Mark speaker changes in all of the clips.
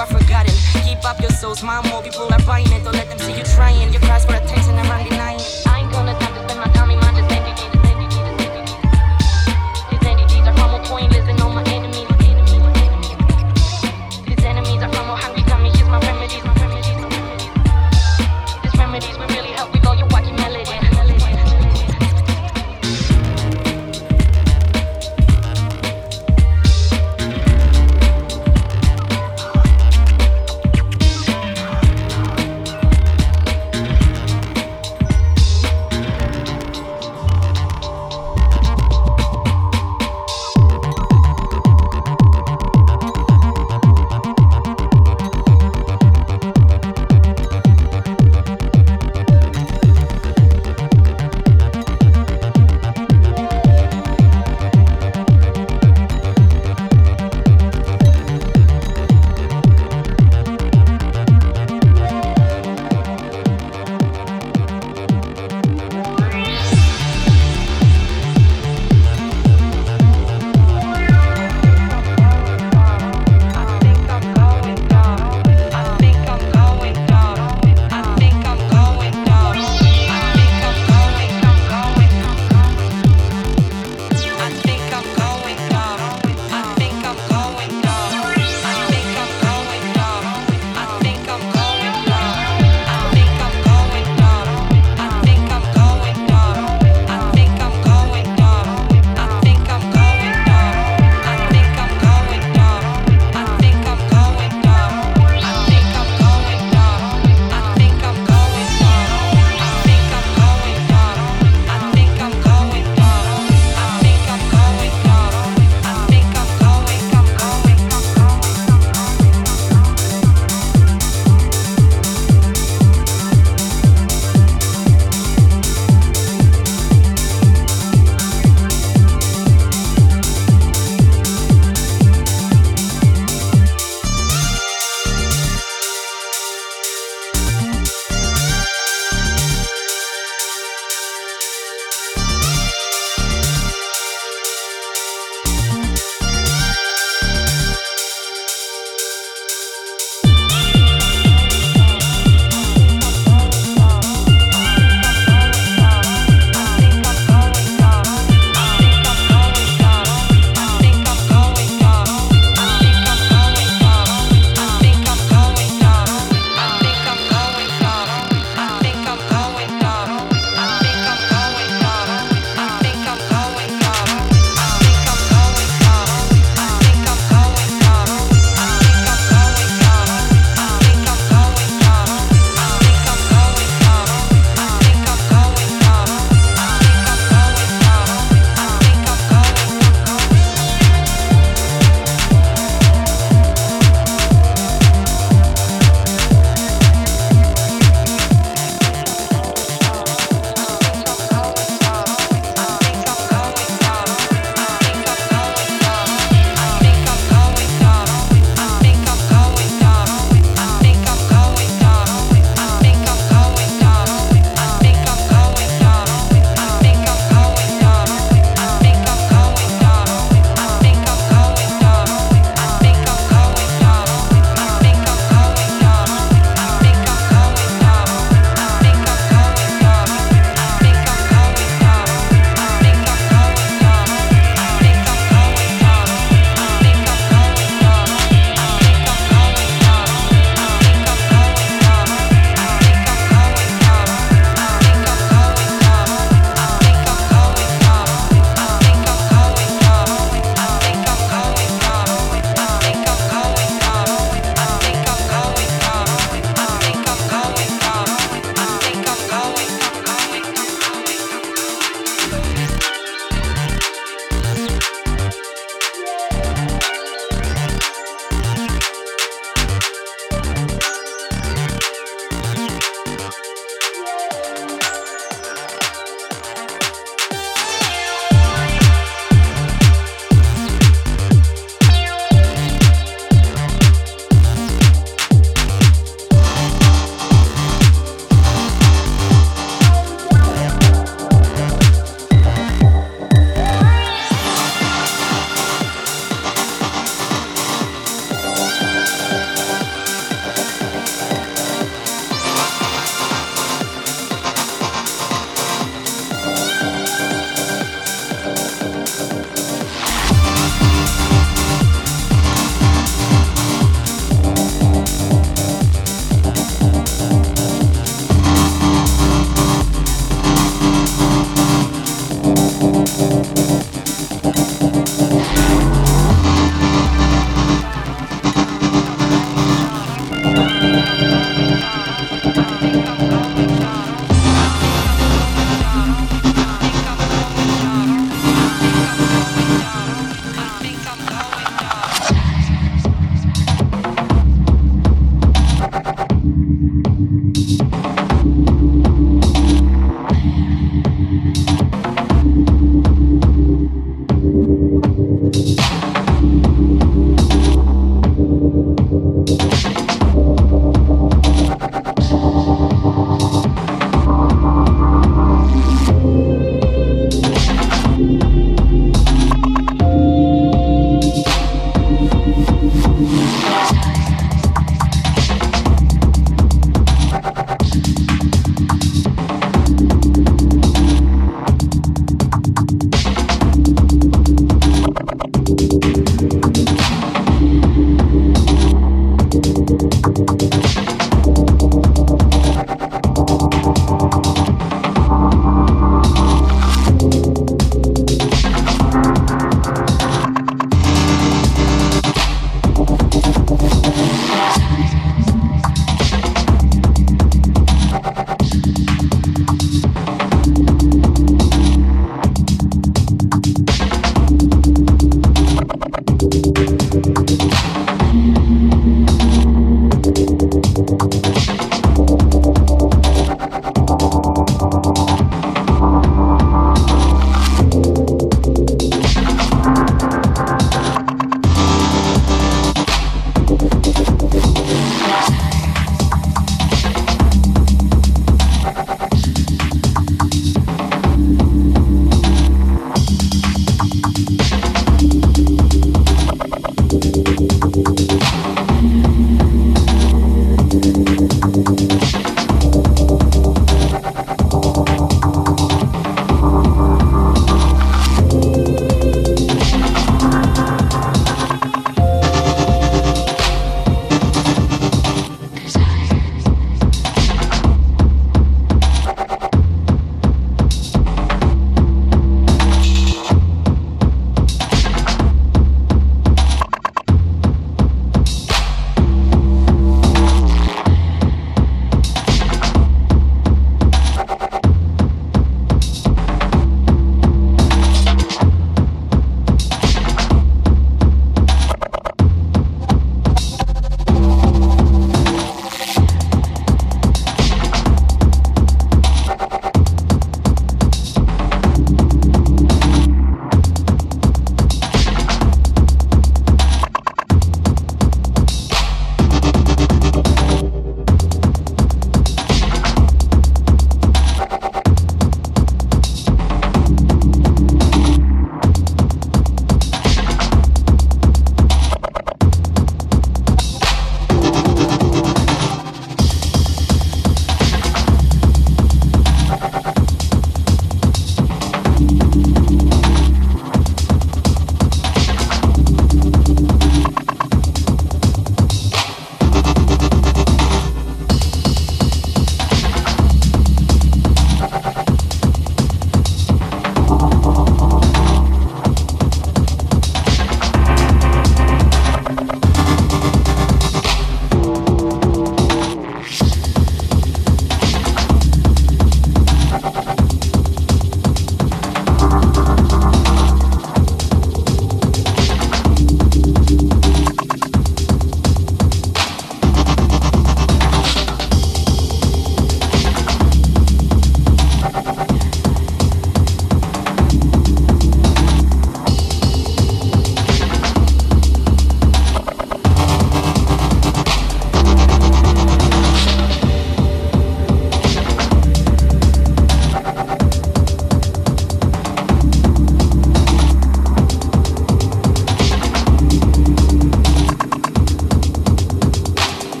Speaker 1: are forgotten. Keep up your souls, my more people are buying it. Don't let them see you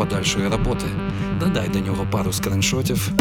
Speaker 2: подальшої роботи. Додай до нього пару скриншотів.